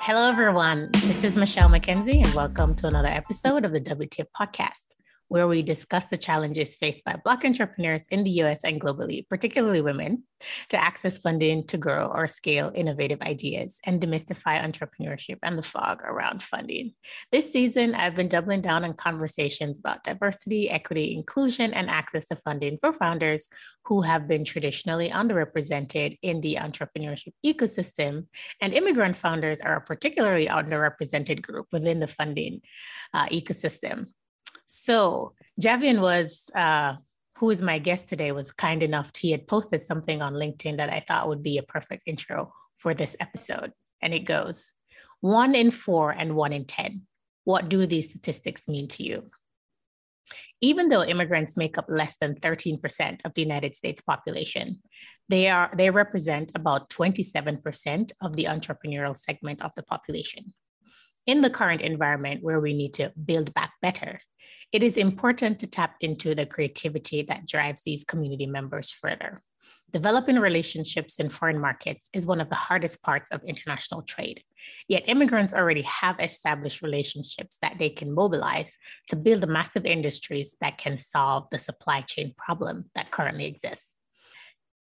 Hello, everyone. This is Michelle McKenzie, and welcome to another episode of the WTF podcast where we discuss the challenges faced by Black entrepreneurs in the US and globally, particularly women, to access funding to grow or scale innovative ideas and demystify entrepreneurship and the fog around funding. This season, I've been doubling down on conversations about diversity, equity, inclusion, and access to funding for founders who have been traditionally underrepresented in the entrepreneurship ecosystem. And immigrant founders are a particularly underrepresented group within the funding uh, ecosystem. So Javion was, uh, who is my guest today, was kind enough. He had posted something on LinkedIn that I thought would be a perfect intro for this episode. And it goes one in four and one in 10. What do these statistics mean to you? Even though immigrants make up less than 13% of the United States population, they are they represent about 27% of the entrepreneurial segment of the population. In the current environment where we need to build back better, it is important to tap into the creativity that drives these community members further. Developing relationships in foreign markets is one of the hardest parts of international trade. Yet immigrants already have established relationships that they can mobilize to build massive industries that can solve the supply chain problem that currently exists.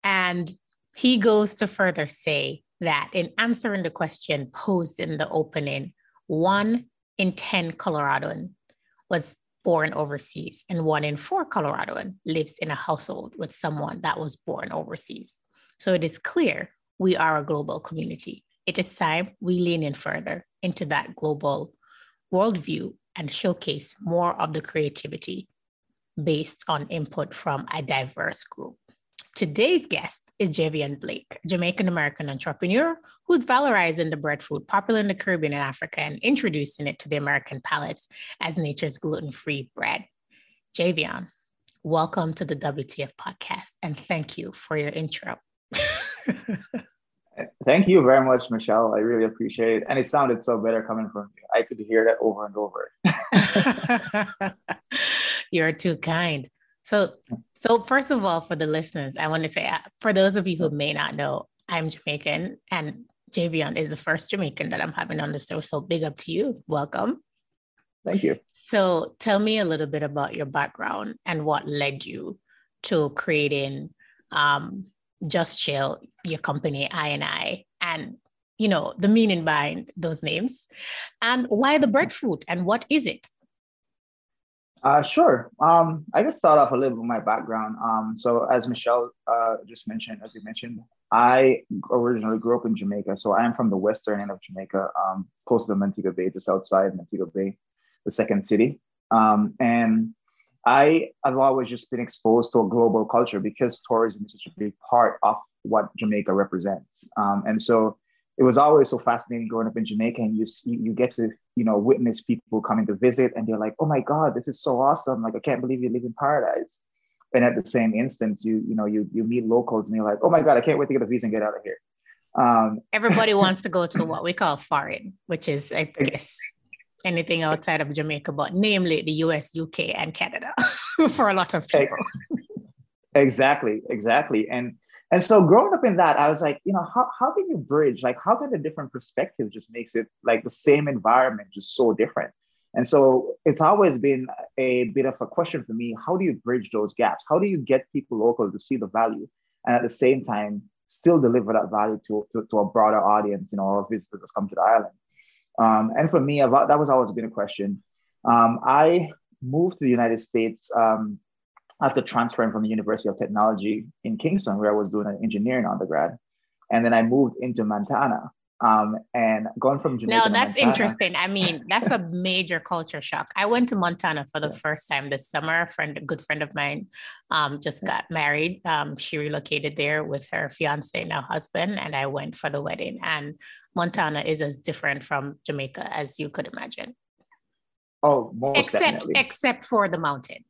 And he goes to further say that in answering the question posed in the opening, one in 10 Coloradoan was born overseas, and one in four Coloradoan lives in a household with someone that was born overseas. So it is clear we are a global community. It is time we lean in further into that global worldview and showcase more of the creativity based on input from a diverse group. Today's guest is Javion Blake, Jamaican American entrepreneur who's valorizing the breadfruit popular in the Caribbean and Africa and introducing it to the American palates as nature's gluten free bread. Javion, welcome to the WTF podcast and thank you for your intro. Thank you very much, Michelle. I really appreciate it. And it sounded so better coming from you. I could hear that over and over. You're too kind. So, so first of all, for the listeners, I want to say, uh, for those of you who may not know, I'm Jamaican, and Javion is the first Jamaican that I'm having on the show. So, big up to you. Welcome. Thank you. So, tell me a little bit about your background and what led you to creating um, Jus Chill, your company, I and I, and you know the meaning behind those names, and why the breadfruit, and what is it? Uh, sure. Um, I just start off a little bit with my background. Um, so as Michelle uh, just mentioned, as you mentioned, I originally grew up in Jamaica. So I am from the western end of Jamaica, um, close to the Montego Bay, just outside Montego Bay, the second city. Um, and I have always just been exposed to a global culture because tourism is such a big part of what Jamaica represents. Um, and so it was always so fascinating growing up in Jamaica, and you see, you get to you know witness people coming to visit, and they're like, "Oh my God, this is so awesome! Like I can't believe you live in paradise." And at the same instance, you you know you you meet locals, and you're like, "Oh my God, I can't wait to get a visa and get out of here." Um, Everybody wants to go to what we call foreign, which is I guess anything outside of Jamaica, but namely the US, UK, and Canada for a lot of people. Exactly, exactly, and and so growing up in that, I was like, you know, how, how can you bridge? Like, how can a different perspective just makes it like the same environment just so different? And so it's always been a bit of a question for me. How do you bridge those gaps? How do you get people local to see the value and at the same time still deliver that value to, to, to a broader audience, you know, or visitors that come to the island? Um, and for me, that was always been a question. Um, I moved to the United States um, after transferring from the University of Technology in Kingston, where I was doing an engineering undergrad. And then I moved into Montana. Um, and going from Jamaica. No, that's interesting. I mean, that's a major culture shock. I went to Montana for the yeah. first time this summer. A friend, a good friend of mine, um, just yeah. got married. Um, she relocated there with her fiance, now husband, and I went for the wedding. And Montana is as different from Jamaica as you could imagine. Oh, except definitely. except for the mountains.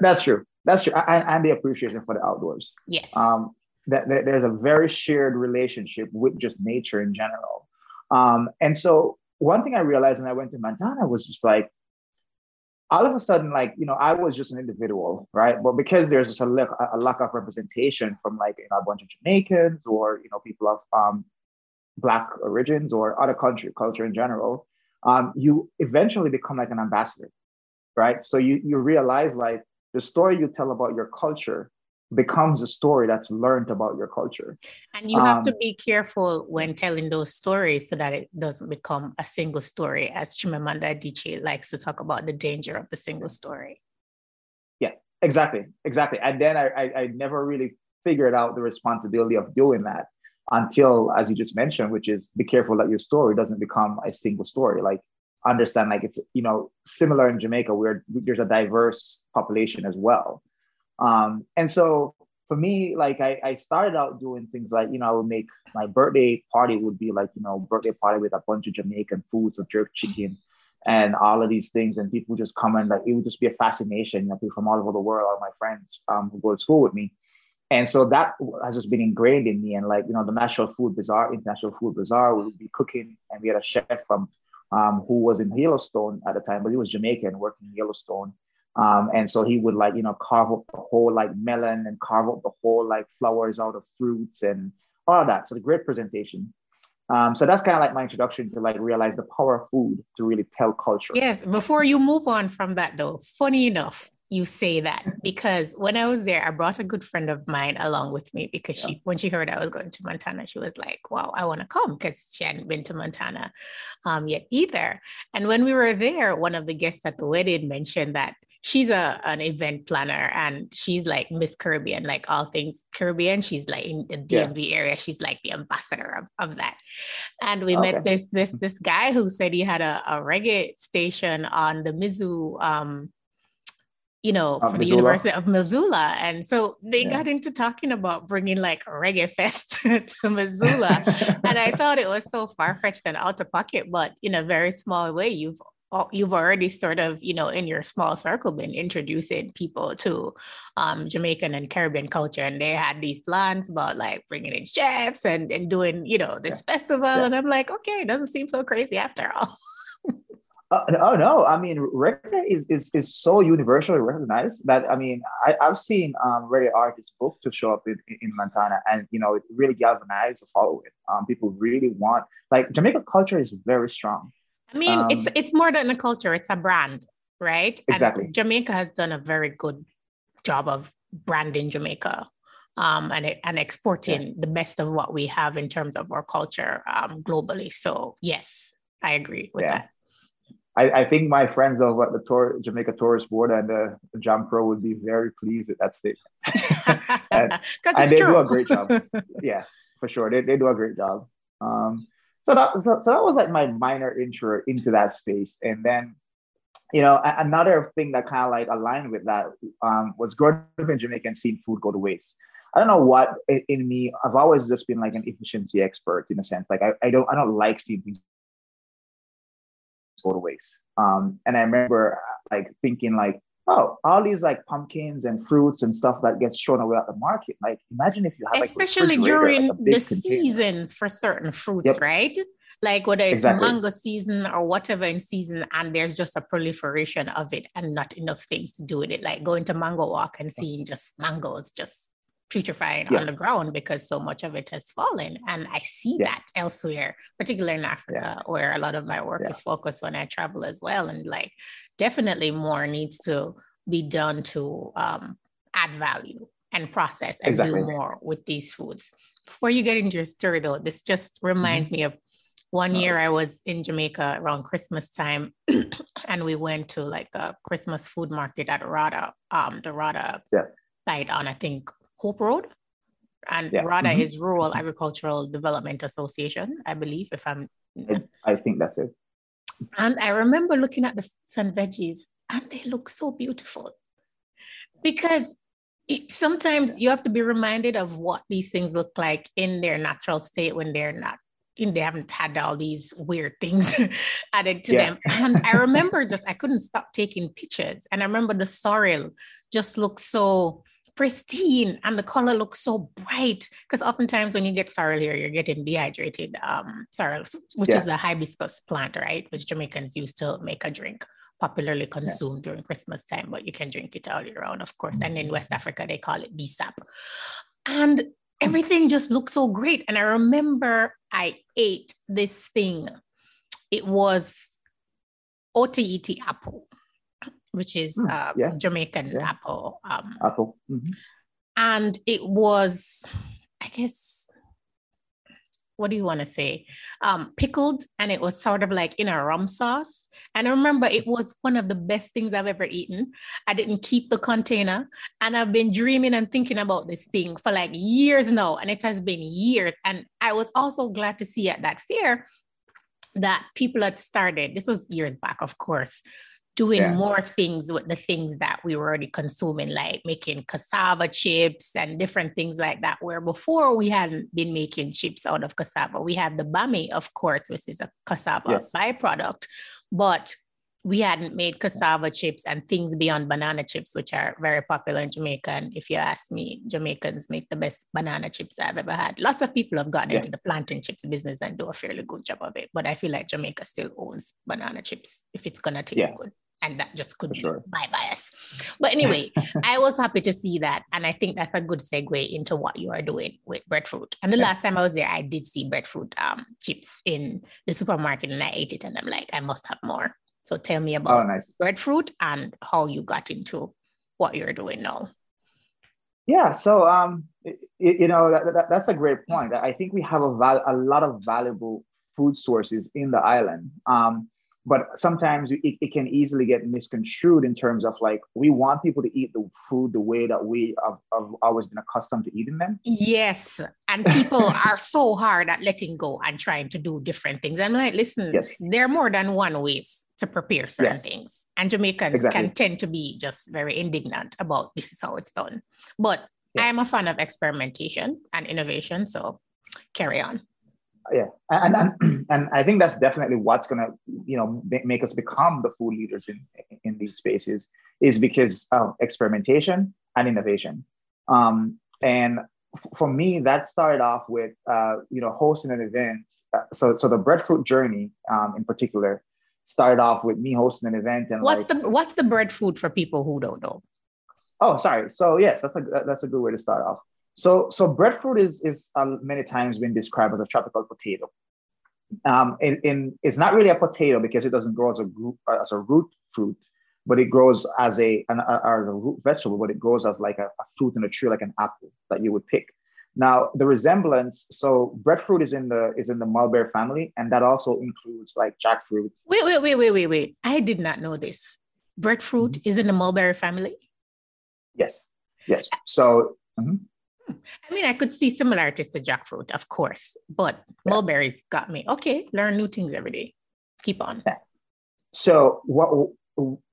That's true. That's true. And, and the appreciation for the outdoors. Yes. Um, that, that, there's a very shared relationship with just nature in general. Um, and so one thing I realized when I went to Montana was just like, all of a sudden, like, you know, I was just an individual, right? But because there's just a, lack, a lack of representation from like, you know, a bunch of Jamaicans or, you know, people of um, Black origins or other country culture in general, um, you eventually become like an ambassador, right? So you, you realize like the story you tell about your culture becomes a story that's learned about your culture. And you have um, to be careful when telling those stories so that it doesn't become a single story, as Chimamanda Adichie likes to talk about the danger of the single story. Yeah, exactly, exactly. And then I, I, I never really figured out the responsibility of doing that until, as you just mentioned, which is be careful that your story doesn't become a single story. Like understand, like it's you know similar in Jamaica where there's a diverse population as well um, and so for me, like I, I started out doing things like, you know, I would make my birthday party would be like, you know, birthday party with a bunch of Jamaican foods, of jerk chicken and all of these things. And people just come and like, it would just be a fascination, you know, people from all over the world, all my friends um, who go to school with me. And so that has just been ingrained in me. And like, you know, the National Food Bazaar, International Food Bazaar, we would be cooking and we had a chef from um, who was in Yellowstone at the time, but he was Jamaican working in Yellowstone. Um, and so he would like, you know, carve up the whole like melon and carve up the whole like flowers out of fruits and all that. So the great presentation. Um, so that's kind of like my introduction to like realize the power of food to really tell culture. Yes. Before you move on from that though, funny enough, you say that because when I was there, I brought a good friend of mine along with me because yeah. she, when she heard I was going to Montana, she was like, "Wow, I want to come," because she hadn't been to Montana um, yet either. And when we were there, one of the guests at the wedding mentioned that she's a an event planner and she's like Miss Caribbean, like all things Caribbean. She's like in the DMV yeah. area. She's like the ambassador of, of that. And we okay. met this this this guy who said he had a, a reggae station on the Mizzou um you know, uh, for the University of Missoula. And so they yeah. got into talking about bringing like reggae fest to Missoula. and I thought it was so far fetched and out of pocket, but in a very small way, you've you've already sort of, you know, in your small circle been introducing people to um, Jamaican and Caribbean culture. And they had these plans about like bringing in chefs and, and doing, you know, this yeah. festival. Yeah. And I'm like, okay, it doesn't seem so crazy after all. Uh, oh no! I mean, reggae is, is is so universally recognized that I mean, I, have seen um, reggae artists book to show up in, in Montana, and you know, it really galvanized the following. Um, people really want like Jamaica culture is very strong. I mean, um, it's it's more than a culture; it's a brand, right? Exactly. And Jamaica has done a very good job of branding Jamaica, um, and and exporting yeah. the best of what we have in terms of our culture um, globally. So yes, I agree with yeah. that. I, I, think my friends over at the tour, Jamaica Tourist Board and the JAMPRO would be very pleased with that statement. and, and they true. do a great job. yeah, for sure. They, they do a great job. Um, so that so, so that was like my minor intro into that space and then you know another thing that kind of like aligned with that um, was growing up in jamaica and seeing food go to waste i don't know what in me i've always just been like an efficiency expert in a sense like i, I don't i don't like seeing things go to waste um, and i remember like thinking like oh, all these like pumpkins and fruits and stuff that gets thrown away at the market. Like, imagine if you have especially during like the container. seasons for certain fruits, yep. right? Like whether it's exactly. mango season or whatever in season, and there's just a proliferation of it and not enough things to do with it. Like going to mango walk and seeing just mangoes just putrefying yeah. on the ground because so much of it has fallen. And I see yeah. that elsewhere, particularly in Africa, yeah. where a lot of my work is focused when I travel as well. And like definitely more needs to be done to um, add value and process and exactly. do more with these foods. Before you get into your story, though, this just reminds mm-hmm. me of one year I was in Jamaica around Christmas time, and we went to like a Christmas food market at RADA, um, the RADA yeah. site on I think Hope Road, and yeah. RADA mm-hmm. is Rural Agricultural Development Association, I believe. If I'm, I think that's it. And I remember looking at the fruits and veggies, and they look so beautiful. Because it, sometimes you have to be reminded of what these things look like in their natural state when they're not and they haven't had all these weird things added to yeah. them. And I remember just I couldn't stop taking pictures. And I remember the sorrel just looked so pristine and the color looks so bright because oftentimes when you get sorrel here you're getting dehydrated um sorrel which yeah. is a hibiscus plant right which jamaicans use to make a drink popularly consumed yeah. during Christmas time, but you can drink it all year round, of course. And in mm-hmm. West Africa, they call it bisap. And everything just looked so great. And I remember I ate this thing. It was Otaheite apple, which is mm, uh, yeah. Jamaican yeah. apple. Um, apple. Mm-hmm. And it was, I guess, what do you want to say? Um, pickled, and it was sort of like in a rum sauce. And I remember it was one of the best things I've ever eaten. I didn't keep the container, and I've been dreaming and thinking about this thing for like years now, and it has been years. And I was also glad to see at that fair that people had started. This was years back, of course, doing yeah. more things with the things that we were already consuming, like making cassava chips and different things like that. Where before we hadn't been making chips out of cassava. We have the bami, of course, which is a cassava yes. byproduct, but we hadn't made cassava chips and things beyond banana chips, which are very popular in Jamaica. And if you ask me, Jamaicans make the best banana chips I've ever had. Lots of people have gotten yeah. into the plantain chips business and do a fairly good job of it. But I feel like Jamaica still owns banana chips if it's gonna taste yeah. good. And that just could be sure. my bias. But anyway, I was happy to see that. And I think that's a good segue into what you are doing with breadfruit. And the yeah. last time I was there, I did see breadfruit um, chips in the supermarket and I ate it and I'm like, I must have more. So tell me about oh, nice. breadfruit and how you got into what you're doing now. Yeah, so um, it, you know that, that, that's a great point. I think we have a, val- a lot of valuable food sources in the island. Um, but sometimes it, it can easily get misconstrued in terms of like we want people to eat the food the way that we have, have always been accustomed to eating them yes and people are so hard at letting go and trying to do different things and like listen yes. there are more than one ways to prepare certain yes. things and jamaicans exactly. can tend to be just very indignant about this is how it's done but yeah. i'm a fan of experimentation and innovation so carry on yeah. And, and and i think that's definitely what's going to you know make us become the food leaders in in these spaces is because of experimentation and innovation. Um, and for me that started off with uh, you know hosting an event. Uh, so so the breadfruit journey um, in particular started off with me hosting an event and what's like, the what's the breadfruit for people who don't know? Oh sorry. So yes that's a that's a good way to start off so, so breadfruit is is uh, many times been described as a tropical potato. Um, in, in it's not really a potato because it doesn't grow as a group, uh, as a root fruit, but it grows as a an, a, as a root vegetable. But it grows as like a, a fruit in a tree, like an apple that you would pick. Now, the resemblance. So, breadfruit is in the is in the mulberry family, and that also includes like jackfruit. Wait, wait, wait, wait, wait, wait! I did not know this. Breadfruit mm-hmm. is in the mulberry family. Yes. Yes. So. Mm-hmm. I mean, I could see similarities to jackfruit, of course, but yeah. mulberries got me. Okay, learn new things every day. Keep on. Yeah. So what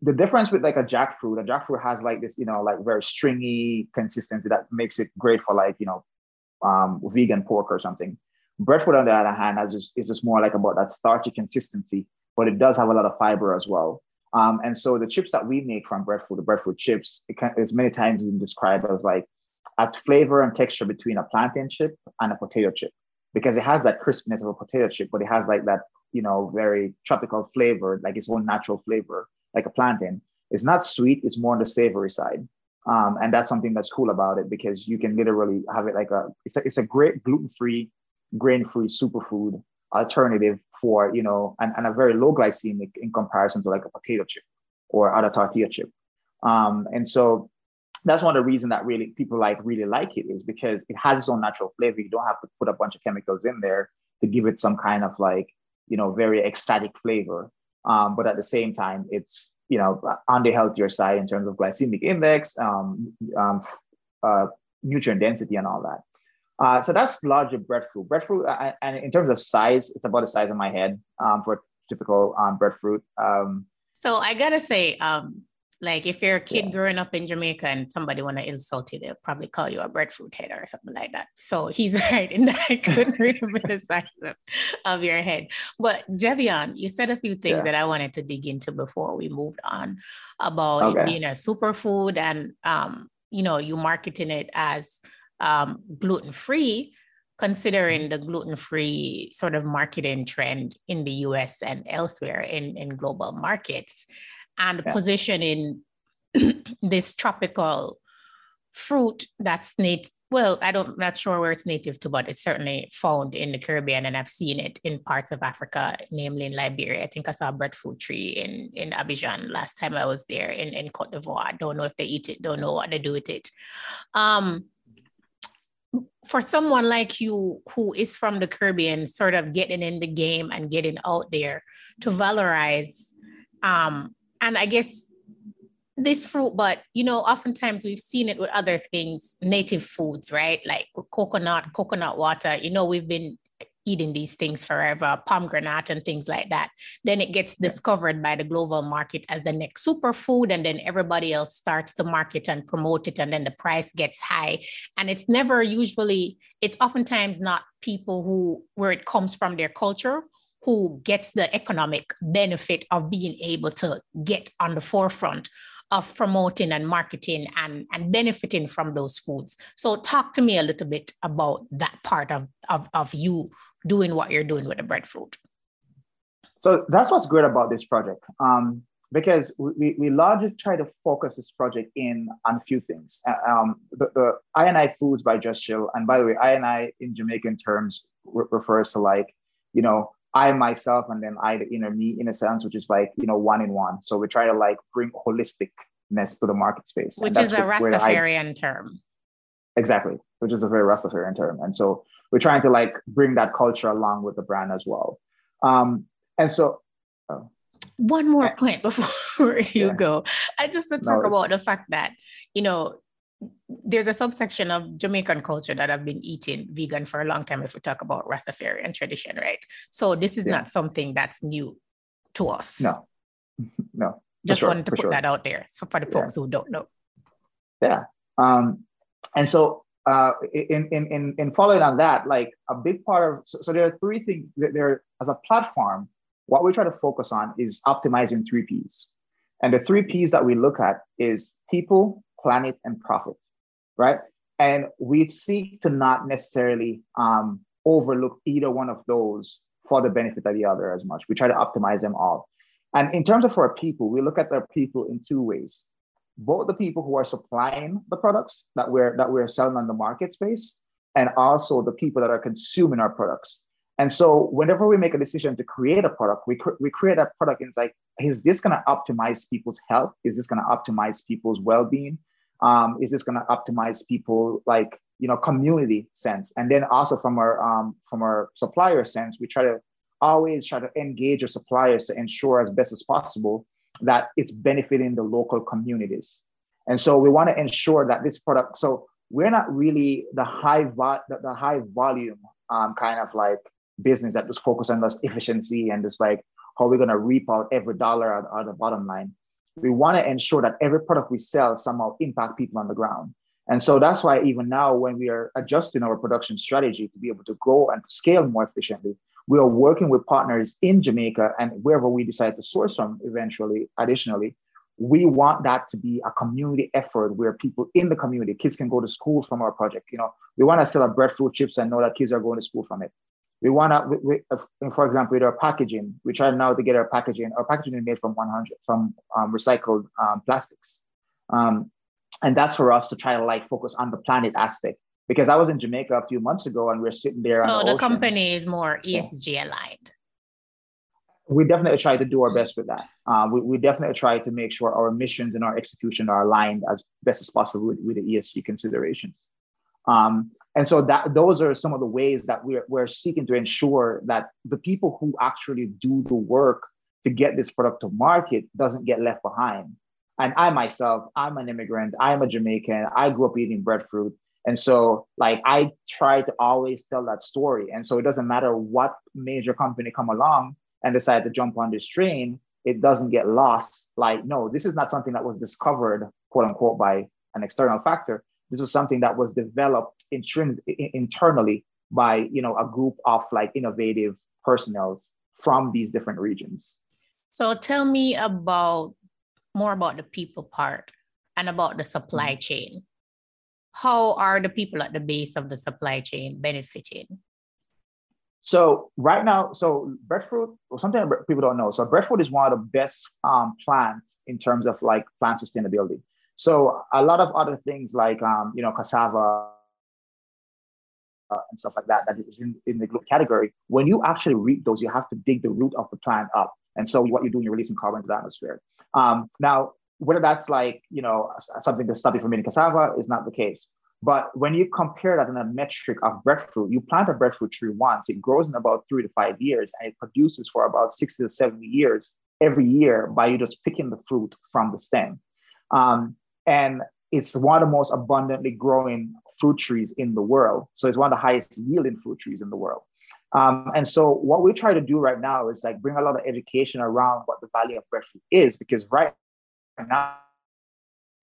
the difference with like a jackfruit, a jackfruit has like this, you know, like very stringy consistency that makes it great for like, you know, um, vegan pork or something. Breadfruit, on the other hand, has just, is just more like about that starchy consistency, but it does have a lot of fiber as well. Um, and so the chips that we make from breadfruit, the breadfruit chips, it can, is many times described as like a flavor and texture between a plantain chip and a potato chip because it has that crispness of a potato chip, but it has like that, you know, very tropical flavor, like its own natural flavor, like a plantain. It's not sweet, it's more on the savory side. Um, and that's something that's cool about it because you can literally have it like a it's a, it's a great gluten-free, grain-free superfood alternative for, you know, and, and a very low glycemic in comparison to like a potato chip or other tortilla chip. Um, and so that's one of the reasons that really people like really like it is because it has its own natural flavor. You don't have to put a bunch of chemicals in there to give it some kind of like you know very ecstatic flavor. Um, but at the same time, it's you know on the healthier side in terms of glycemic index, um, um, uh, nutrient density, and all that. Uh, so that's larger breadfruit. Breadfruit, uh, and in terms of size, it's about the size of my head um, for typical um, breadfruit. Um, so I gotta say, um, like if you're a kid yeah. growing up in Jamaica and somebody want to insult you, they'll probably call you a breadfruit head or something like that. So he's right in that I couldn't read of size of, of your head. But Javion, you said a few things yeah. that I wanted to dig into before we moved on about okay. it being a superfood and um, you know, you marketing it as um, gluten-free considering mm-hmm. the gluten-free sort of marketing trend in the US and elsewhere in, in global markets and yeah. positioning this tropical fruit that's native. Well, I don't not sure where it's native to, but it's certainly found in the Caribbean, and I've seen it in parts of Africa, namely in Liberia. I think I saw a breadfruit tree in in Abidjan last time I was there in in Cote d'Ivoire. I don't know if they eat it. Don't know what they do with it. Um, for someone like you who is from the Caribbean, sort of getting in the game and getting out there to valorize, um, and I guess this fruit, but you know, oftentimes we've seen it with other things, native foods, right? Like coconut, coconut water. You know, we've been eating these things forever, pomegranate and things like that. Then it gets discovered by the global market as the next superfood, and then everybody else starts to market and promote it, and then the price gets high. And it's never usually, it's oftentimes not people who where it comes from their culture who gets the economic benefit of being able to get on the forefront of promoting and marketing and, and benefiting from those foods. So talk to me a little bit about that part of, of, of you doing what you're doing with the breadfruit. So that's what's great about this project. Um, because we, we largely try to focus this project in on a few things. Uh, um, the, the I foods by Jus Chill, and by the way, I in Jamaican terms re- refers to like, you know, I myself and then I the inner me in a sense, which is like, you know, one in one. So we try to like bring holisticness to the market space. Which is a Rastafarian I, term. Exactly, which is a very Rastafarian term. And so we're trying to like bring that culture along with the brand as well. Um, and so oh. one more point before you yeah. go. I just want to talk no, about the fact that, you know, there's a subsection of Jamaican culture that I've been eating vegan for a long time if we talk about Rastafarian tradition, right? So this is yeah. not something that's new to us. No, no. Just sure, wanted to put sure. that out there. So for the folks yeah. who don't know. Yeah. Um, and so uh, in, in, in, in following on that, like a big part of, so, so there are three things that there as a platform, what we try to focus on is optimizing three Ps. And the three Ps that we look at is people, planet, and profit, right? And we seek to not necessarily um, overlook either one of those for the benefit of the other as much. We try to optimize them all. And in terms of our people, we look at our people in two ways. Both the people who are supplying the products that we're that we're selling on the market space, and also the people that are consuming our products. And so whenever we make a decision to create a product, we, cr- we create a product and it's like, is this going to optimize people's health? Is this going to optimize people's well-being? Um, is this going to optimize people like, you know, community sense? And then also from our, um, from our supplier sense, we try to always try to engage our suppliers to ensure as best as possible that it's benefiting the local communities. And so we want to ensure that this product, so we're not really the high vo- the, the high volume um, kind of like business that just focus on this efficiency and just like how we're going to reap out every dollar out of the bottom line. We want to ensure that every product we sell somehow impact people on the ground. And so that's why even now, when we are adjusting our production strategy to be able to grow and scale more efficiently, we are working with partners in Jamaica and wherever we decide to source from eventually, additionally, we want that to be a community effort where people in the community, kids can go to school from our project. You know, we want to sell our breadfruit chips and know that kids are going to school from it. We want to, for example, with our packaging, we try now to get our packaging. Our packaging is made from 100 from um, recycled um, plastics, um, and that's for us to try to like focus on the planet aspect. Because I was in Jamaica a few months ago, and we are sitting there. So the, the company is more ESG yeah. aligned. We definitely try to do our best with that. Uh, we, we definitely try to make sure our missions and our execution are aligned as best as possible with, with the ESG considerations. Um, and so that those are some of the ways that we're, we're seeking to ensure that the people who actually do the work to get this product to market doesn't get left behind. And i myself i'm an immigrant i'm a jamaican i grew up eating breadfruit. And so like i try to always tell that story. And so it doesn't matter what major company come along and decide to jump on this train it doesn't get lost. Like no this is not something that was discovered quote unquote by an external factor this is something that was developed intrins- internally by you know a group of like innovative personnel from these different regions. So tell me about more about the people part and about the supply mm-hmm. chain. How are the people at the base of the supply chain benefiting? So right now, so breadfruit, or something people don't know. So breadfruit is one of the best um, plants in terms of like plant sustainability. So a lot of other things like um, you know cassava uh, and stuff like that that is in, in the category. When you actually reap those, you have to dig the root of the plant up. And so what you're doing, you're releasing carbon into the atmosphere. Um, now, whether that's like you know something to you from eating cassava is not the case. But when you compare that in a metric of breadfruit, you plant a breadfruit tree once, it grows in about three to five years, and it produces for about 60 to 70 years every year by you just picking the fruit from the stem. Um, and it's one of the most abundantly growing fruit trees in the world. So it's one of the highest yielding fruit trees in the world. Um, and so what we try to do right now is like bring a lot of education around what the value of breadfruit is, because right now,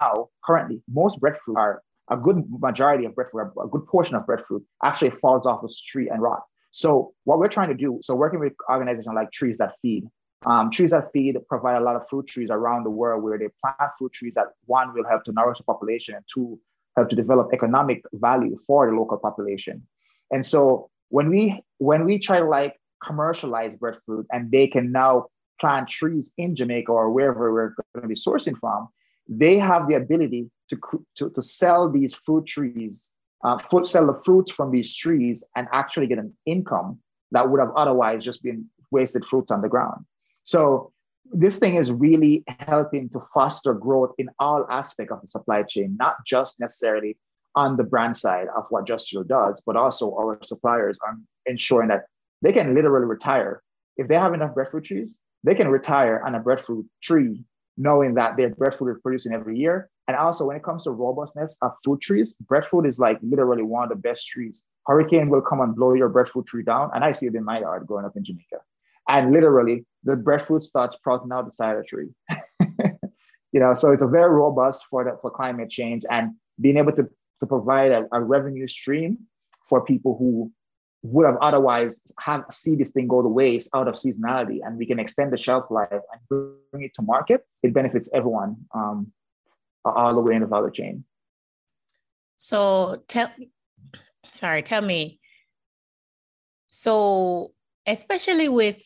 now currently, most breadfruit are a good majority of breadfruit, a good portion of breadfruit actually falls off the tree and rot. So what we're trying to do, so working with organizations like Trees That Feed, um, trees that feed provide a lot of fruit trees around the world where they plant fruit trees that one will help to nourish the population and two help to develop economic value for the local population. And so when we when we try to like commercialize breadfruit and they can now plant trees in Jamaica or wherever we're going to be sourcing from, they have the ability to, to, to sell these fruit trees, uh, sell the fruits from these trees and actually get an income that would have otherwise just been wasted fruits on the ground. So this thing is really helping to foster growth in all aspects of the supply chain, not just necessarily on the brand side of what Jus Chill does, but also our suppliers are ensuring that they can literally retire. If they have enough breadfruit trees, they can retire on a breadfruit tree knowing that their breadfruit is producing every year. And also, when it comes to robustness of fruit trees, breadfruit is like literally one of the best trees. Hurricane will come and blow your breadfruit tree down. And I see it in my yard growing up in Jamaica. And literally, the breadfruit starts sprouting out the side of the tree. you know, so it's a very robust for the, for climate change and being able to, to provide a, a revenue stream for people who would have otherwise have see this thing go to waste out of seasonality. And we can extend the shelf life and bring it to market. It benefits everyone um, all the way in the value chain. So tell sorry tell me. So especially with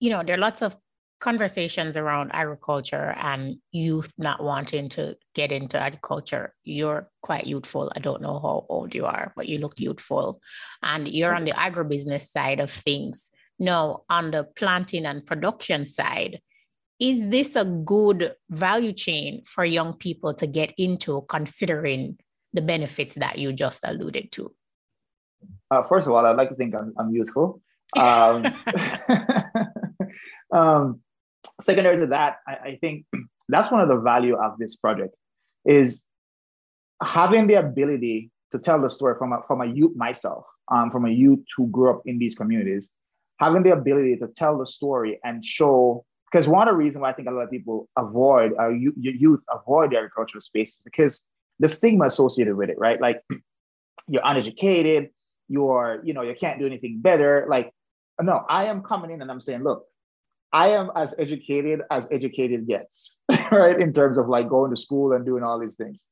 you know there are lots of conversations around agriculture and youth not wanting to get into agriculture. You're quite youthful. I don't know how old you are, but you look youthful. And you're on the agribusiness side of things. Now, on the planting and production side, is this a good value chain for young people to get into considering the benefits that you just alluded to? Uh, first of all, I'd like to think I'm, I'm youthful. Um, um, secondary to that, I, I think that's one of the value of this project is having the ability to tell the story from a, from a youth myself, um, from a youth who grew up in these communities, having the ability to tell the story and show. Because one of the reasons why I think a lot of people avoid, uh, youth, youth avoid the agricultural space is because the stigma associated with it, right? Like you're uneducated, you're, you know, you can't do anything better. Like, no, I am coming in and I'm saying, look, I am as educated as educated gets, right? In terms of like going to school and doing all these things.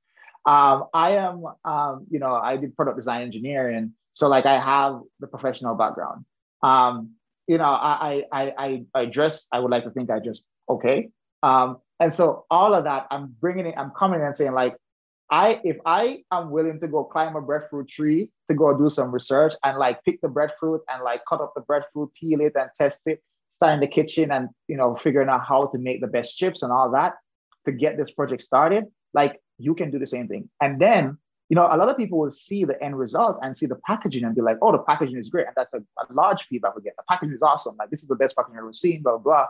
Um, I am, um, you know, I did product design engineering, so like I have the professional background. Um, you know, I, I, I, I dress. I would like to think I just okay. Um, and so all of that, I'm bringing it. I'm coming in and saying like, I if I am willing to go climb a breadfruit tree to go do some research and like pick the breadfruit and like cut up the breadfruit, peel it and test it start in the kitchen and you know figuring out how to make the best chips and all that to get this project started like you can do the same thing. And then you know a lot of people will see the end result and see the packaging and be like oh the packaging is great. And that's a, a large feedback we get. The packaging is awesome. Like this is the best packaging i've ever seen blah blah blah.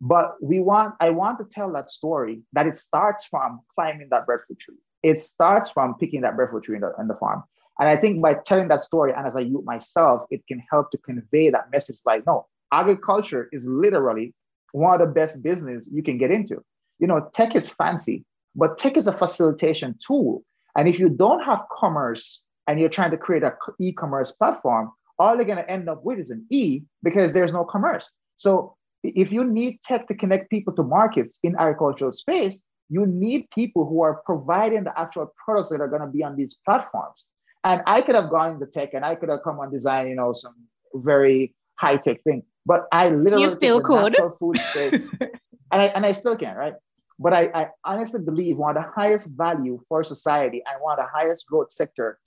But we want i want to tell that story that it starts from climbing that breadfruit tree. It starts from picking that breadfruit tree in the, in the farm. And i think by telling that story and as i use myself it can help to convey that message like no agriculture is literally one of the best business you can get into. You know, tech is fancy, but tech is a facilitation tool. And if you don't have commerce and you're trying to create an e-commerce platform, all you're going to end up with is an E because there's no commerce. So if you need tech to connect people to markets in agricultural space, you need people who are providing the actual products that are going to be on these platforms. And I could have gone into tech and I could have come and design, you know, some very high tech thing. But I literally you still could food space, and I and I still can, right? But I, I honestly believe one of the highest value for society and one of the highest growth sector,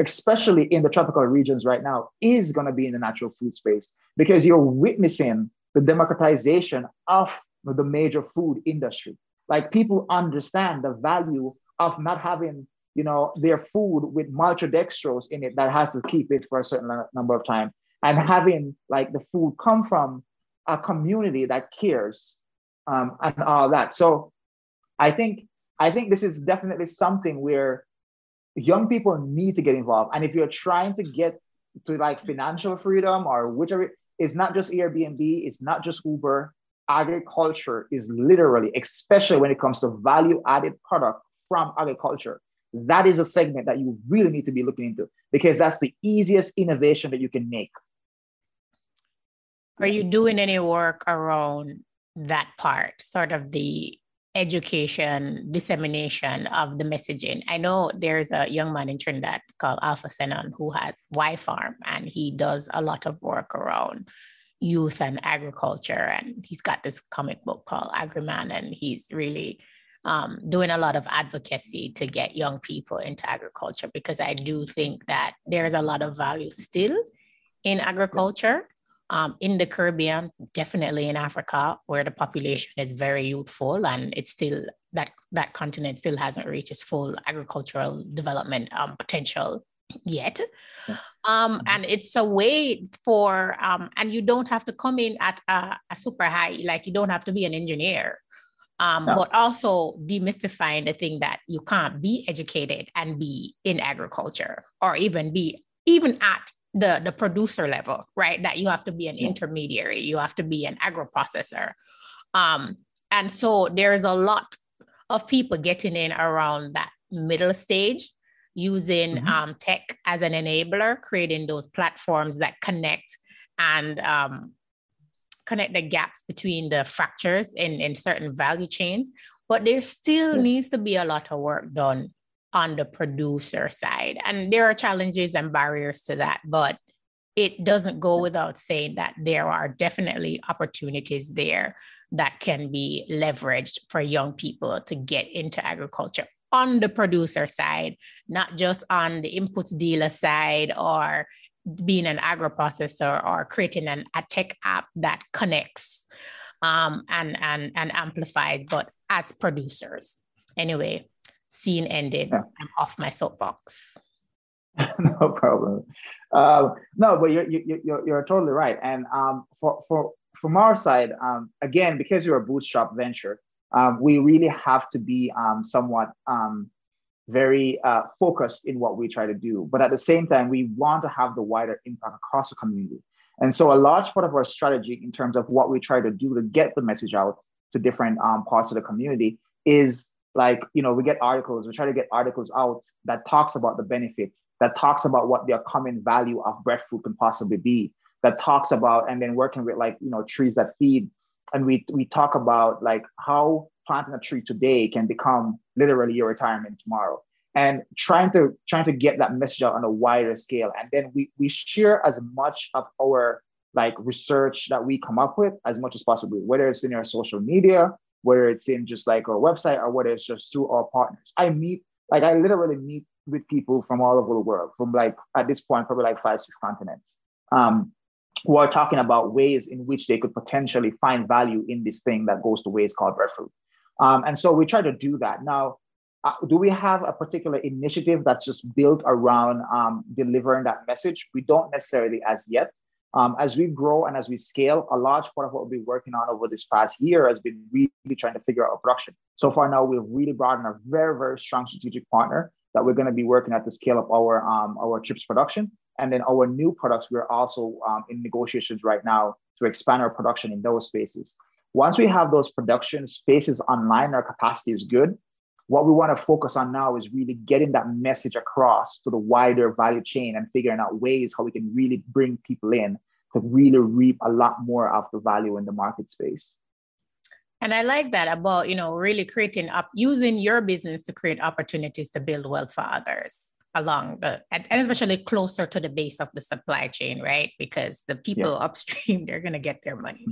especially in the tropical regions right now, is going to be in the natural food space because you're witnessing the democratization of the major food industry. Like people understand the value of not having, you know, their food with maltodextrose in it that has to keep it for a certain number of time, and having like the food come from a community that cares um, and all that. So I think I think this is definitely something where young people need to get involved. And if you're trying to get to like financial freedom or whichever, it's not just Airbnb, it's not just Uber. Agriculture is literally, especially when it comes to value added product from agriculture, that is a segment that you really need to be looking into because that's the easiest innovation that you can make. Are you doing any work around that part, sort of the education, dissemination of the messaging. I know there's a young man in Trinidad called Alpha Sennon who has WHYFARM and he does a lot of work around youth and agriculture. And he's got this comic book called Agriman, and he's really um, doing a lot of advocacy to get young people into agriculture because I do think that there's a lot of value still in agriculture um, in the Caribbean, definitely in Africa, where the population is very youthful and it's still that that continent still hasn't reached its full agricultural development um, potential yet. Um, mm-hmm. and it's a way for, um, and you don't have to come in at a, a super high, like you don't have to be an engineer. Um, no. but also demystifying the thing that you can't be educated and be in agriculture or even be even at the the producer level right that you have to be an intermediary you have to be an agro processor um and so there's a lot of people getting in around that middle stage using mm-hmm. um, tech as an enabler creating those platforms that connect and um, connect the gaps between the fractures in, in certain value chains but there still yeah. needs to be a lot of work done on the producer side. And there are challenges and barriers to that, but it doesn't go without saying that there are definitely opportunities there that can be leveraged for young people to get into agriculture on the producer side, not just on the input dealer side or being an agro processor or creating an, a tech app that connects um, and, and, and amplifies, but as producers. Anyway, scene ended. Yeah. I'm off my soapbox. no problem. Uh, no, but you're, you're, you're totally right. And um, for, for, from our side, um, again, because you're a bootstrap venture, um, we really have to be um, somewhat um, very uh, focused in what we try to do. But at the same time, we want to have the wider impact across the community. And so, a large part of our strategy in terms of what we try to do to get the message out to different um, parts of the community is like you know we get articles we try to get articles out that talks about the benefit that talks about what their common value of breadfruit can possibly be that talks about and then working with like you know trees that feed. And we we talk about like how planting a tree today can become literally your retirement tomorrow. And trying to trying to get that message out on a wider scale. And then we we share as much of our like research that we come up with as much as possible whether it's in our social media whether it's in just like our website or whether it's just through our partners. I meet, like, I literally meet with people from all over the world, from like at this point, probably like five, six continents, um, who are talking about ways in which they could potentially find value in this thing that goes to waste called breadfruit. Um, and so we try to do that. Now, uh, do we have a particular initiative that's just built around um, delivering that message? We don't necessarily as yet. Um, as we grow and as we scale, a large part of what we've been working on over this past year has been really trying to figure out our production. So far now, we've really brought in a very, very strong strategic partner that we're going to be working at to scale up our um, our chips production. And then our new products, we're also um, in negotiations right now to expand our production in those spaces. Once we have those production spaces online, our capacity is good. What we want to focus on now is really getting that message across to the wider value chain and figuring out ways how we can really bring people in to really reap a lot more of the value in the market space. And I like that about, you know, really creating up using your business to create opportunities to build wealth for others. along the and especially closer to the base of the supply chain right because the people yeah. upstream they're going to get their money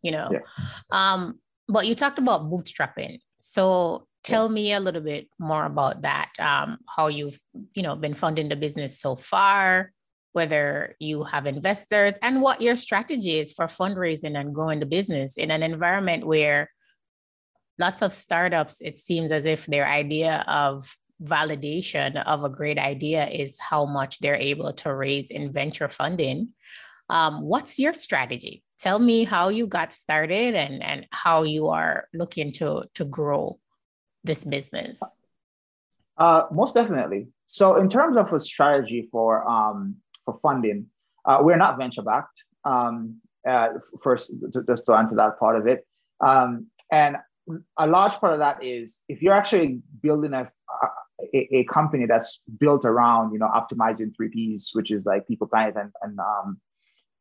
you know yeah. um but you talked about bootstrapping so tell me a little bit more about that um how you've you know been funding the business so far whether you have investors and what your strategy is for fundraising and growing the business in an environment where lots of startups it seems as if their idea of validation of a great idea is how much they're able to raise in venture funding. Um, what's your strategy? Tell me how you got started and, and how you are looking to, to grow this business. Uh, most definitely. So, in terms of a strategy for um, for funding, uh, we're not venture backed. Um, uh, first, just to answer that part of it, um, and a large part of that is if you're actually building a, a, a, company that's built around you know optimizing three P's, which is like people, planet, and and um,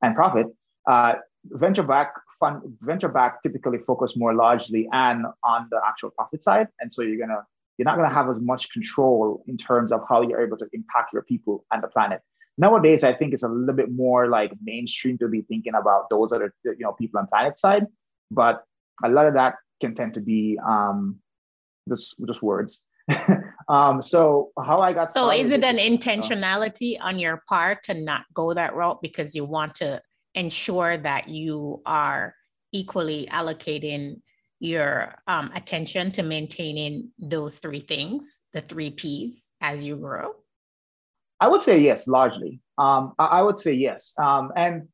and profit. Uh, venture back fund venture back typically focus more largely and on the actual profit side, and so you're gonna you're not gonna have as much control in terms of how you're able to impact your people and the planet. Nowadays, I think it's a little bit more like mainstream to be thinking about those other you know people and planet side, but a lot of that can tend to be um, just just words. um, so how I got so is it an uh, intentionality on your part to not go that route because you want to ensure that you are equally allocating your um, attention to maintaining those three things, the three P's, as you grow? I would say yes, largely. Um, I, I, would say yes. Um, and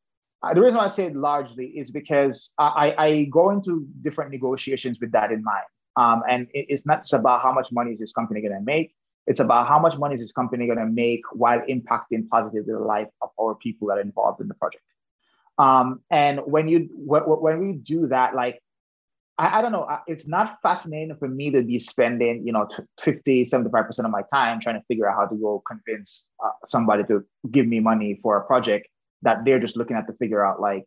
the reason I say largely is because I, I go into different negotiations with that in mind. Um, and it, it's not just about how much money is this company going to make. It's about how much money is this company going to make while impacting positively the life of our people that are involved in the project. Um, and when you when we do that, like I, I, don't know, it's not fascinating for me to be spending, you know, 50, 75% of my time trying to figure out how to go convince uh, somebody to give me money for a project that they're just looking at to figure out like,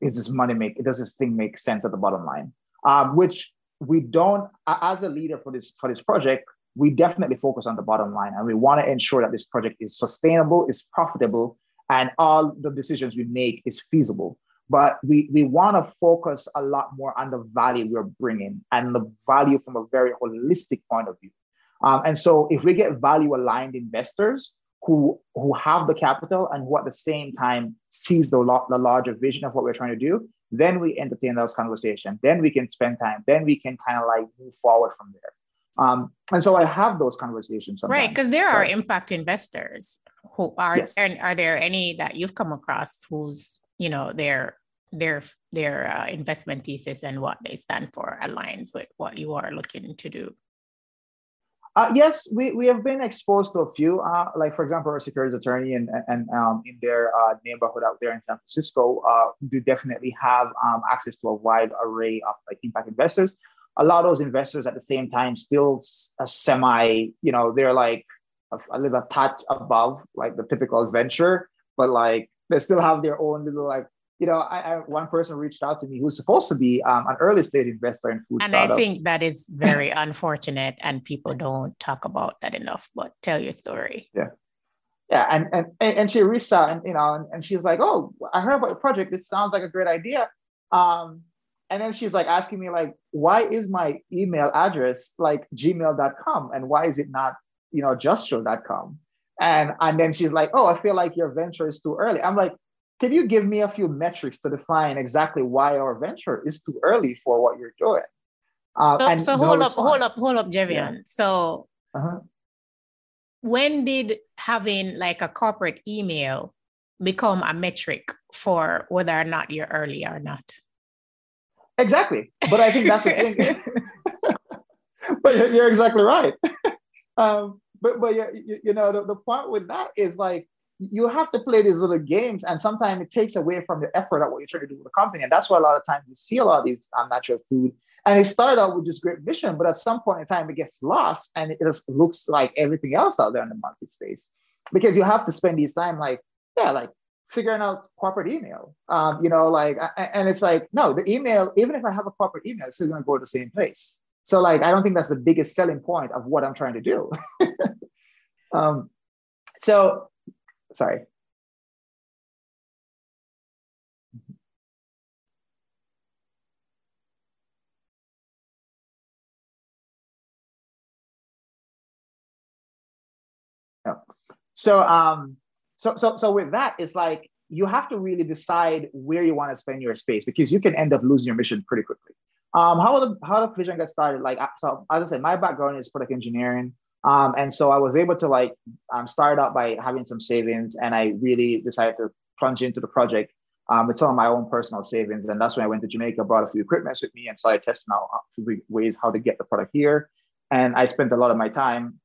is this money make, does this thing make sense at the bottom line? Um, which we don't as a leader for this for this project we definitely focus on the bottom line and we want to ensure that this project is sustainable is profitable and all the decisions we make is feasible. But we, we want to focus a lot more on the value we're bringing and the value from a very holistic point of view. Um, and so if we get value aligned investors who who have the capital and who at the same time sees the, the larger vision of what we're trying to do then we entertain those conversations then we can spend time. Then we can kind of like move forward from there. Um, and so i have those conversations sometimes. right because there are impact investors who are yes. and are there any that you've come across whose you know their their their uh, investment thesis and what they stand for aligns with what you are looking to do uh, yes, we, we have been exposed to a few, uh, like for example, a securities attorney and, and um, in their uh, neighborhood out there in San Francisco uh, do definitely have um, access to a wide array of like impact investors. A lot of those investors at the same time still a semi, you know, they're like a, a little touch above like the typical venture, but like they still have their own little like you know, I, I, one person reached out to me who's supposed to be um, an early stage investor in food. And startup. I think that is very unfortunate, and people don't talk about that enough. But tell your story. Yeah, yeah, and and and she reached out, and you know, and, and she's like, "Oh, I heard about your project. This sounds like a great idea." Um, and then she's like asking me like, "Why is my email address like gmail.com, and why is it not, you know, justshow.com?" And and then she's like, "Oh, I feel like your venture is too early." I'm like can you give me a few metrics to define exactly why our venture is too early for what you're doing? Uh, so, so no hold response. up, hold up, hold up, Javion. Yeah. So uh-huh. when did having like a corporate email become a metric for whether or not you're early or not? Exactly. But I think that's the thing. but you're exactly right. Um, but but you, you know the, the point with that is like you have to play these little games, and sometimes it takes away from the effort of what you're trying to do with the company. And that's why a lot of times you see a lot of these unnatural food, and it started out with this great vision, but at some point in time it gets lost, and it just looks like everything else out there in the market space, because you have to spend these time like yeah, like figuring out corporate email. Um, you know, like, and it's like, no, the email, even if I have a corporate email, it's still going to go to the same place. So, like, I don't think that's the biggest selling point of what I'm trying to do. um, So, sorry. So um, so so so with that, it's like you have to really decide where you want to spend your space because you can end up losing your mission pretty quickly. Um, how the how the vision got started? Like so, as I said, my background is product engineering. Um, and so I was able to like um, start out by having some savings, and I really decided to plunge into the project um, with some of my own personal savings. And that's when I went to Jamaica, brought a few equipment with me, and started testing out ways how to get the product here. And I spent a lot of my time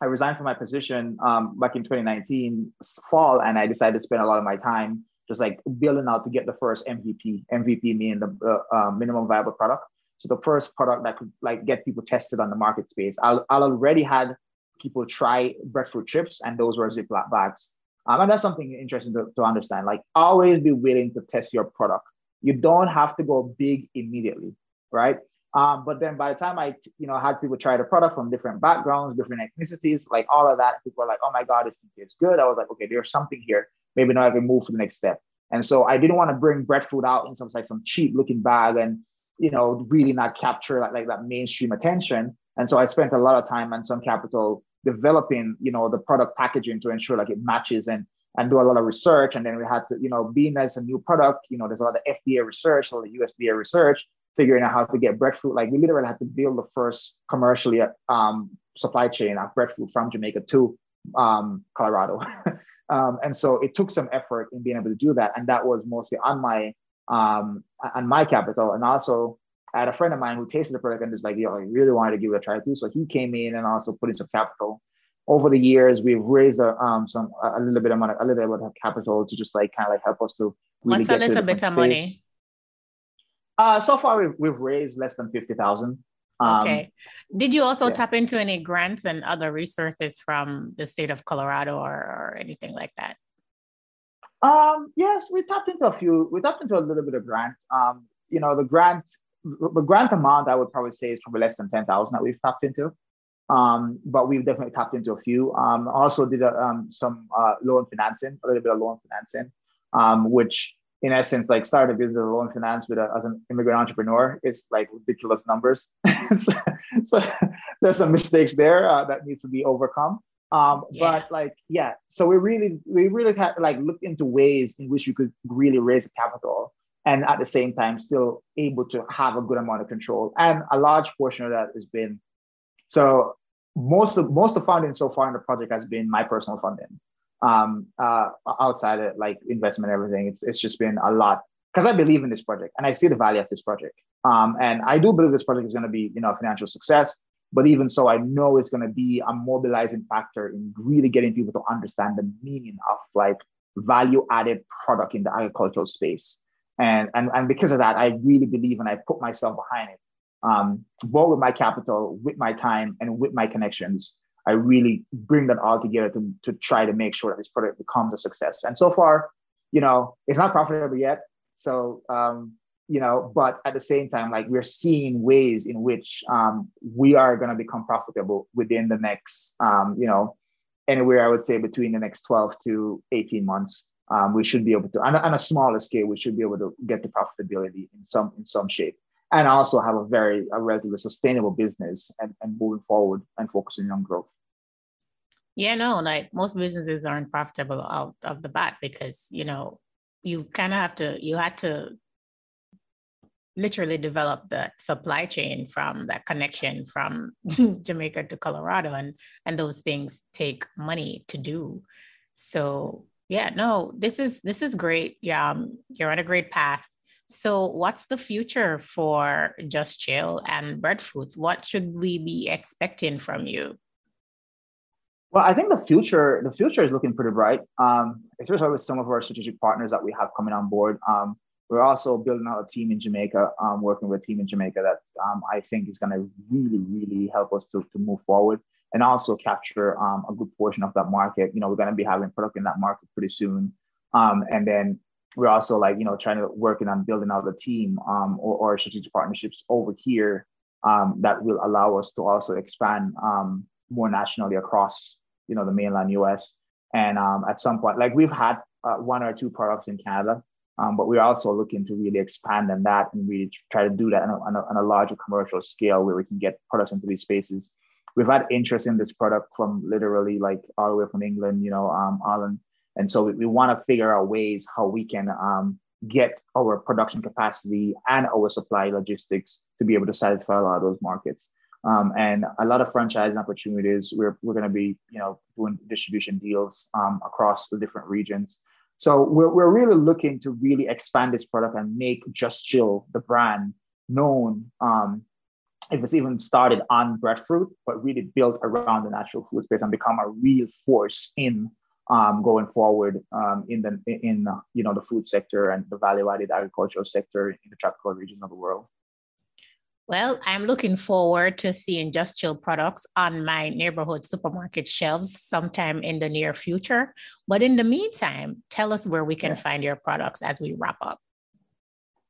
I resigned from my position um, back in 2019 fall, and I decided to spend a lot of my time just like building out to get the first MVP. MVP meaning the uh, uh, minimum viable product. So the first product that could like get people tested on the market space. I, I already had people try breadfruit chips, and those were Ziploc bags. Um, and that's something interesting to, to understand. Like always be willing to test your product. You don't have to go big immediately, right? Um, but then by the time I, you know, had people try the product from different backgrounds, different ethnicities, like all of that, people were like, oh my God, this thing is good. I was like, okay, there's something here. Maybe now I can move to the next step. And so I didn't want to bring breadfruit out in some like some cheap looking bag and, you know, really not capture like, like that mainstream attention. And so I spent a lot of time and some capital developing, you know, the product packaging to ensure like it matches and and do a lot of research. And then we had to, you know, being as a new product, you know, there's a lot of FDA research, a lot of USDA research figuring out how to get breadfruit. Like we literally had to build the first commercially um, supply chain of breadfruit from Jamaica to um, Colorado. um, and so it took some effort in being able to do that. And that was mostly on my um, on my capital. And also I had a friend of mine who tasted the product and was like, yo, I really wanted to give it a try too. So he came in and also put in some capital. Over the years, we've raised a, um, some a little bit of money, a little bit of capital to just like kind of like help us to really What's a little bit of money? Uh, so far, we've, we've raised less than 50,000. Um, okay. Did you also yeah. tap into any grants and other resources from the state of Colorado or, or anything like that? Um, yes, we tapped into a few. We tapped into a little bit of grant. Um, you know, the grant, the grant amount I would probably say is probably less than ten thousand that we've tapped into. Um, but we've definitely tapped into a few. Um, also did a, um, some uh, loan financing, a little bit of loan financing, um, which in essence, like start a business loan finance with a, as an immigrant entrepreneur is like ridiculous numbers. so, so, there's some mistakes there uh, that needs to be overcome. Um, yeah. But like, yeah, so we really, we really had like looked into ways in which we could really raise capital and at the same time still able to have a good amount of control. And a large portion of that has been, so most of most of funding so far in the project has been my personal funding um, uh, outside of like investment, everything. It's, it's just been a lot because I believe in this project and I see the value of this project. Um, and I do believe this project is going to be, you know, a financial success. But even so, I know it's going to be a mobilizing factor in really getting people to understand the meaning of like value added product in the agricultural space. And, and, and because of that, I really believe and I put myself behind it, um, both with my capital, with my time, and with my connections I really bring that all together to, to try to make sure that this product becomes a success. And so far, you know, it's not profitable yet. So, um, you know, but at the same time, like we're seeing ways in which um, we are going to become profitable within the next, um, you know, anywhere I would say between the next 12 to 18 months. Um, we should be able to, on a, on a smaller scale, we should be able to get to profitability in some in some shape, and also have a very a relatively sustainable business and, and moving forward and focusing on growth. Yeah, no, like most businesses aren't profitable out of the bat because, you know, you kind of have to, you had to literally develop the supply chain from that connection from Jamaica to Colorado and and those things take money to do. So yeah, no, this is this is great. Yeah, um, you're on a great path. So what's the future for Jus Chill and Breadfruits? What should we be expecting from you? Well, I think the future the future is looking pretty bright, um, especially with some of our strategic partners that we have coming on board. Um, we're also building out a team in Jamaica, um, working with a team in Jamaica that um, I think is going to really, really help us to, to move forward and also capture um, a good portion of that market. You know, we're going to be having product in that market pretty soon. Um, and then we're also like, you know, trying to working on building out a team or, or strategic partnerships over here that will allow us to also expand more nationally across you know the mainland US. And um, at some point, like we've had uh, one or two products in Canada, um, but we're also looking to really expand on that and really try to do that on a, on, a, on a, larger commercial scale where we can get products into these spaces. We've had interest in this product from literally like all the way from England, you know, um, Ireland. And so we, we want to figure out ways how we can um, get our production capacity and our supply logistics to be able to satisfy a lot of those markets. Um, and a lot of franchising opportunities. We're, we're going to be, you know, doing distribution deals um, across the different regions. So we're, we're really looking to really expand this product and make Jus Chill, the brand, known. Um, if it's even started on breadfruit, but really built around the natural food space and become a real force in um, going forward um, in the in you know the food sector and the value-added agricultural sector in the tropical regions of the world. Well, I'm looking forward to seeing Jus Chill products on my neighborhood supermarket shelves sometime in the near future. But in the meantime, tell us where we can yeah. find your products as we wrap up.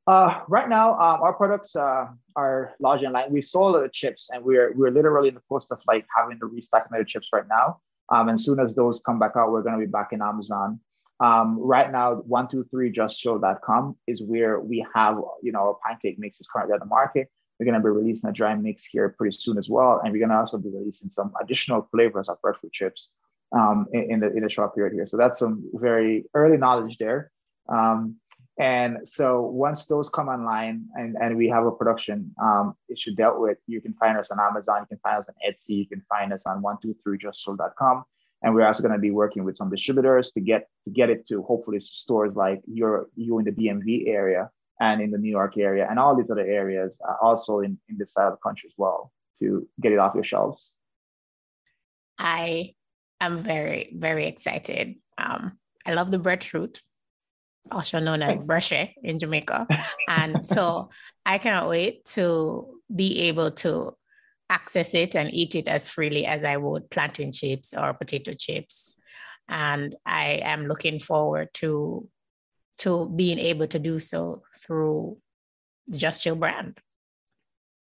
Uh, right now, um, our products uh, are large in line. We sold the chips, and we're we're literally in the process of like having to restock the chips right now. Um, and as soon as those come back out, we're going to be back in Amazon. Um, right now, 123justchill.com is where we have, you know, our pancake mix is currently on the market. We're going to be releasing a dry mix here pretty soon as well. And we're going to also be releasing some additional flavors of breadfruit chips um, in, in, the, in the short period here. So that's some very early knowledge there. Um, and so once those come online and, and we have a production um, issue dealt with, you can find us on Amazon, you can find us on Etsy, you can find us on 123justchill.com. And we're also going to be working with some distributors to get to get it to hopefully stores like your you in the DMV area and in the New York area and all these other areas, uh, also in, in this side of the country as well, to get it off your shelves. I am very, very excited. Um, I love the breadfruit, also known as brochet in Jamaica. and so I cannot wait to be able to access it and eat it as freely as I would plantain chips or potato chips. And I am looking forward to to being able to do so through the Jus Chill brand.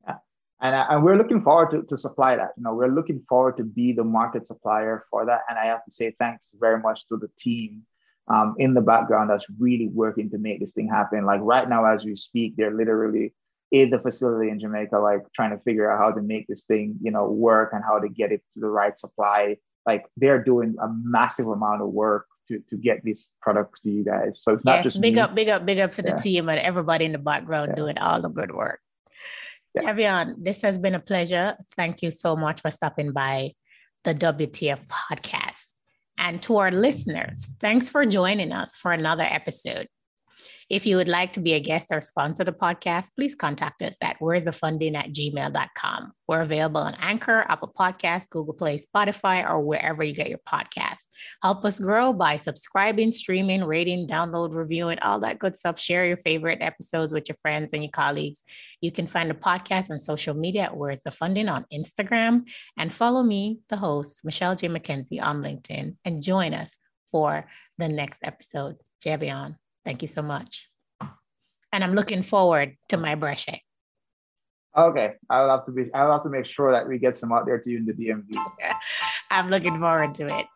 Yeah. And, uh, and we're looking forward to, to supply that. You know, we're looking forward to be the market supplier for that. And I have to say thanks very much to the team um, in the background that's really working to make this thing happen. Like right now, as we speak, they're literally in the facility in Jamaica, like trying to figure out how to make this thing, you know, work and how to get it to the right supply. Like they're doing a massive amount of work to, to get these products to you guys. So it's not yes, just big me. up, big up, big up to yeah. the team and everybody in the background yeah. doing all the good work. Yeah. Javion, this has been a pleasure. Thank you so much for stopping by the WTF podcast. And to our listeners, thanks for joining us for another episode. If you would like to be a guest or sponsor the podcast, please contact us at where's the funding at gmail.com. We're available on Anchor, Apple Podcasts, Google Play, Spotify, or wherever you get your podcasts. Help us grow by subscribing, streaming, rating, download, reviewing, all that good stuff. Share your favorite episodes with your friends and your colleagues. You can find the podcast on social media at Where's the Funding on Instagram and follow me, the host, Michelle J. McKenzie on LinkedIn, and join us for the next episode. Javion. Thank you so much. And I'm looking forward to my brochet. Okay, I'll have to be. I'll have to make sure that we get some out there to you in the DMV. I'm looking forward to it.